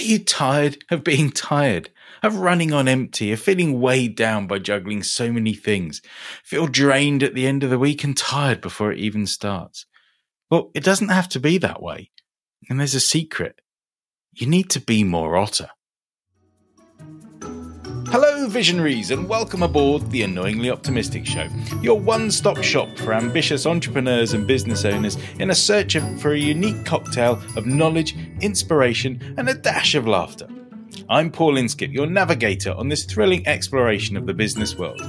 Are you tired of being tired? Of running on empty, of feeling weighed down by juggling so many things? Feel drained at the end of the week and tired before it even starts? Well, it doesn't have to be that way. And there's a secret. You need to be more otter. Hello, visionaries, and welcome aboard the Annoyingly Optimistic Show, your one stop shop for ambitious entrepreneurs and business owners in a search for a unique cocktail of knowledge, inspiration, and a dash of laughter. I'm Paul Inskip, your navigator on this thrilling exploration of the business world.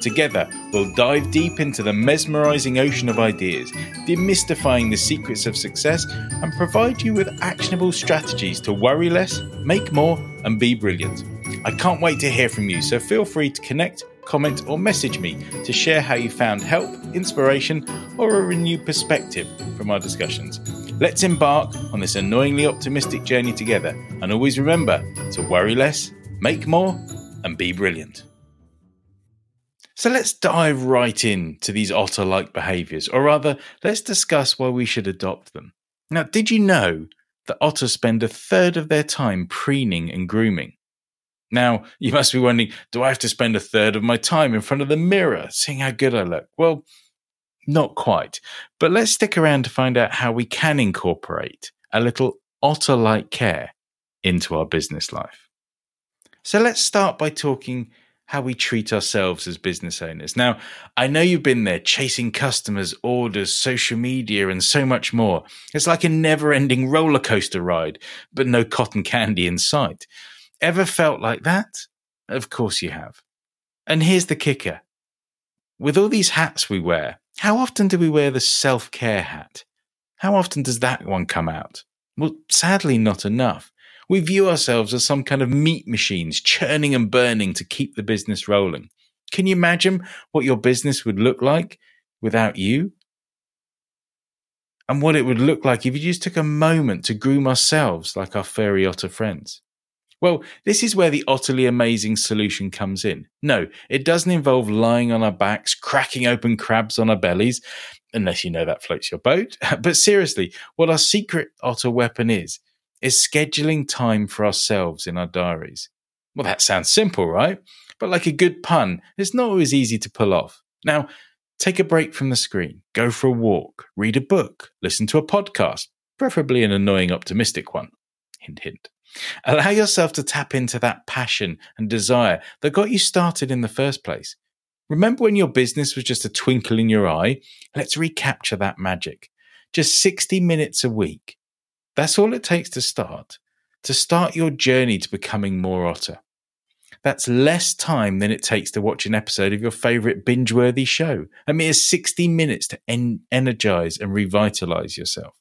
Together, we'll dive deep into the mesmerizing ocean of ideas, demystifying the secrets of success, and provide you with actionable strategies to worry less, make more, and be brilliant. I can't wait to hear from you, so feel free to connect, comment, or message me to share how you found help, inspiration, or a renewed perspective from our discussions. Let's embark on this annoyingly optimistic journey together, and always remember to worry less, make more, and be brilliant. So let's dive right in to these otter like behaviors, or rather, let's discuss why we should adopt them. Now, did you know that otters spend a third of their time preening and grooming? Now, you must be wondering, do I have to spend a third of my time in front of the mirror seeing how good I look? Well, not quite. But let's stick around to find out how we can incorporate a little otter like care into our business life. So let's start by talking how we treat ourselves as business owners. Now, I know you've been there chasing customers, orders, social media, and so much more. It's like a never ending roller coaster ride, but no cotton candy in sight. Ever felt like that? Of course you have. And here's the kicker. With all these hats we wear, how often do we wear the self care hat? How often does that one come out? Well, sadly, not enough. We view ourselves as some kind of meat machines, churning and burning to keep the business rolling. Can you imagine what your business would look like without you? And what it would look like if you just took a moment to groom ourselves like our furry otter friends. Well, this is where the utterly amazing solution comes in. No, it doesn't involve lying on our backs, cracking open crabs on our bellies, unless you know that floats your boat. But seriously, what our secret otter weapon is, is scheduling time for ourselves in our diaries. Well, that sounds simple, right? But like a good pun, it's not always easy to pull off. Now, take a break from the screen, go for a walk, read a book, listen to a podcast, preferably an annoying optimistic one. Hint, hint. Allow yourself to tap into that passion and desire that got you started in the first place. Remember when your business was just a twinkle in your eye? Let's recapture that magic. Just 60 minutes a week. That's all it takes to start. To start your journey to becoming more otter. That's less time than it takes to watch an episode of your favorite binge worthy show. A mere 60 minutes to en- energize and revitalize yourself.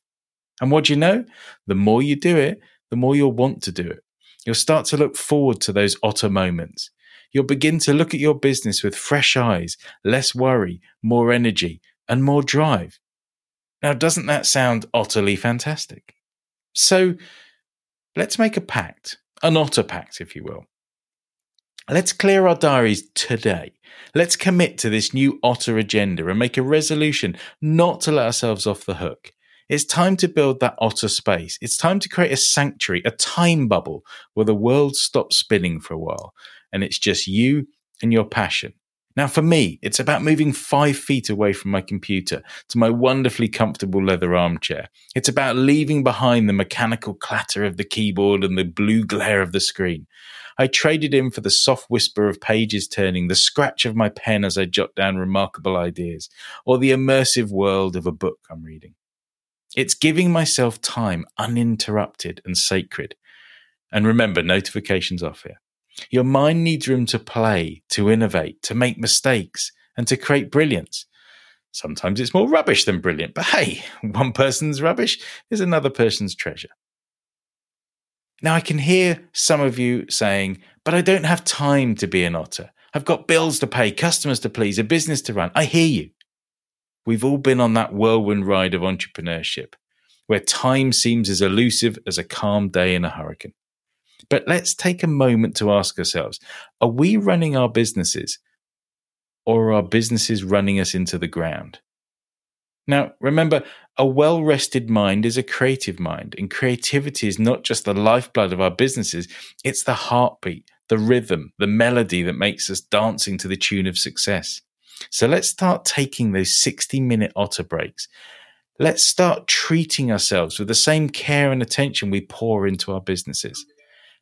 And what do you know? The more you do it, the more you'll want to do it. You'll start to look forward to those otter moments. You'll begin to look at your business with fresh eyes, less worry, more energy, and more drive. Now, doesn't that sound utterly fantastic? So, let's make a pact, an otter pact, if you will. Let's clear our diaries today. Let's commit to this new otter agenda and make a resolution not to let ourselves off the hook. It's time to build that otter space. It's time to create a sanctuary, a time bubble where the world stops spinning for a while and it's just you and your passion. Now, for me, it's about moving five feet away from my computer to my wonderfully comfortable leather armchair. It's about leaving behind the mechanical clatter of the keyboard and the blue glare of the screen. I traded in for the soft whisper of pages turning, the scratch of my pen as I jot down remarkable ideas, or the immersive world of a book I'm reading. It's giving myself time uninterrupted and sacred. And remember, notifications off here. Your mind needs room to play, to innovate, to make mistakes, and to create brilliance. Sometimes it's more rubbish than brilliant, but hey, one person's rubbish is another person's treasure. Now, I can hear some of you saying, but I don't have time to be an otter. I've got bills to pay, customers to please, a business to run. I hear you. We've all been on that whirlwind ride of entrepreneurship where time seems as elusive as a calm day in a hurricane. But let's take a moment to ask ourselves are we running our businesses or are our businesses running us into the ground? Now, remember, a well rested mind is a creative mind, and creativity is not just the lifeblood of our businesses, it's the heartbeat, the rhythm, the melody that makes us dancing to the tune of success. So let's start taking those 60 minute otter breaks. Let's start treating ourselves with the same care and attention we pour into our businesses.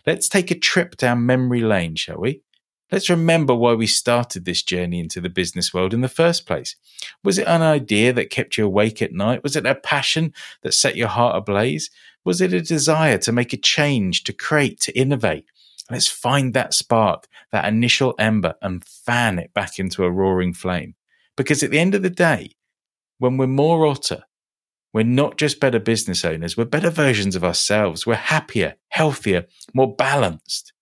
Let's take a trip down memory lane, shall we? Let's remember why we started this journey into the business world in the first place. Was it an idea that kept you awake at night? Was it a passion that set your heart ablaze? Was it a desire to make a change, to create, to innovate? Let's find that spark, that initial ember, and fan it back into a roaring flame. Because at the end of the day, when we're more otter, we're not just better business owners, we're better versions of ourselves. We're happier, healthier, more balanced.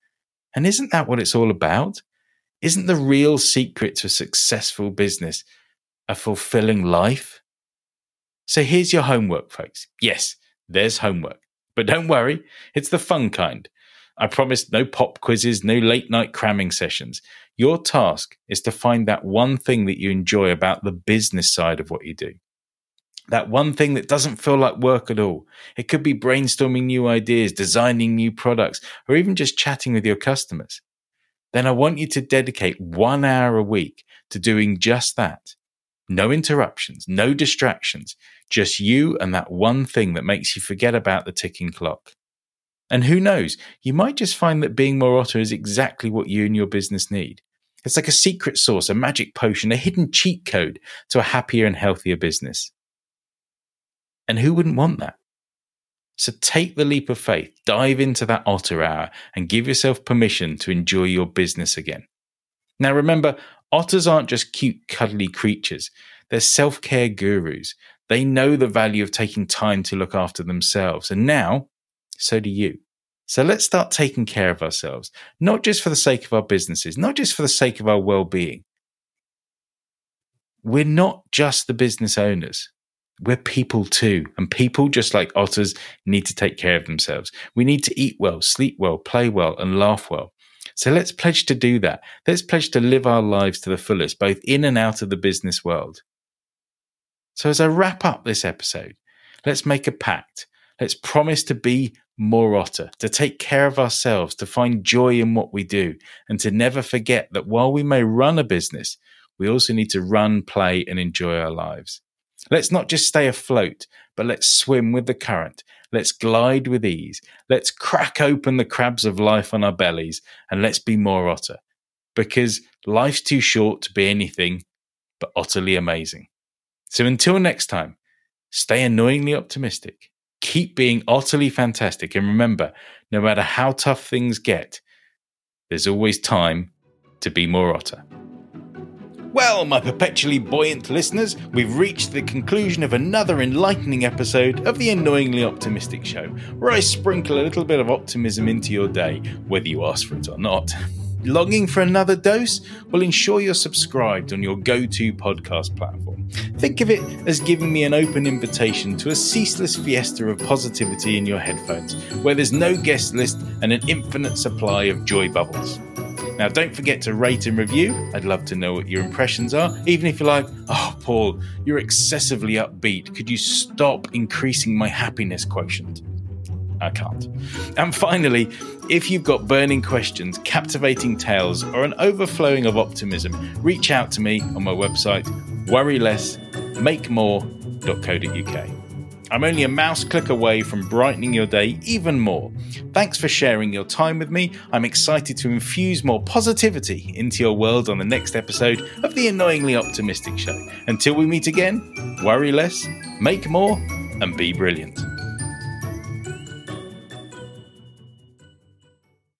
And isn't that what it's all about? Isn't the real secret to a successful business a fulfilling life? So here's your homework, folks. Yes, there's homework. But don't worry, it's the fun kind. I promise no pop quizzes, no late night cramming sessions. Your task is to find that one thing that you enjoy about the business side of what you do that one thing that doesn't feel like work at all. It could be brainstorming new ideas, designing new products, or even just chatting with your customers. Then I want you to dedicate one hour a week to doing just that. No interruptions, no distractions, just you and that one thing that makes you forget about the ticking clock. And who knows, you might just find that being more otter is exactly what you and your business need. It's like a secret sauce, a magic potion, a hidden cheat code to a happier and healthier business. And who wouldn't want that? So take the leap of faith, dive into that otter hour, and give yourself permission to enjoy your business again. Now, remember, otters aren't just cute, cuddly creatures, they're self care gurus. They know the value of taking time to look after themselves. And now, so do you. So let's start taking care of ourselves, not just for the sake of our businesses, not just for the sake of our well being. We're not just the business owners we're people too. And people, just like otters, need to take care of themselves. We need to eat well, sleep well, play well, and laugh well. So let's pledge to do that. Let's pledge to live our lives to the fullest, both in and out of the business world. So as I wrap up this episode, let's make a pact. Let's promise to be more otter, to take care of ourselves, to find joy in what we do, and to never forget that while we may run a business, we also need to run, play, and enjoy our lives. Let's not just stay afloat, but let's swim with the current. Let's glide with ease. Let's crack open the crabs of life on our bellies and let's be more otter. Because life's too short to be anything but utterly amazing. So until next time, stay annoyingly optimistic. Keep being utterly fantastic. And remember, no matter how tough things get, there's always time to be more otter. Well, my perpetually buoyant listeners, we've reached the conclusion of another enlightening episode of the Annoyingly Optimistic Show, where I sprinkle a little bit of optimism into your day, whether you ask for it or not. Longing for another dose? Well, ensure you're subscribed on your go to podcast platform. Think of it as giving me an open invitation to a ceaseless fiesta of positivity in your headphones, where there's no guest list and an infinite supply of joy bubbles. Now, don't forget to rate and review. I'd love to know what your impressions are. Even if you're like, oh, Paul, you're excessively upbeat. Could you stop increasing my happiness quotient? I can't. And finally, if you've got burning questions, captivating tales, or an overflowing of optimism, reach out to me on my website, worrylessmakemore.co.uk. I'm only a mouse click away from brightening your day even more. Thanks for sharing your time with me. I'm excited to infuse more positivity into your world on the next episode of The Annoyingly Optimistic Show. Until we meet again, worry less, make more, and be brilliant.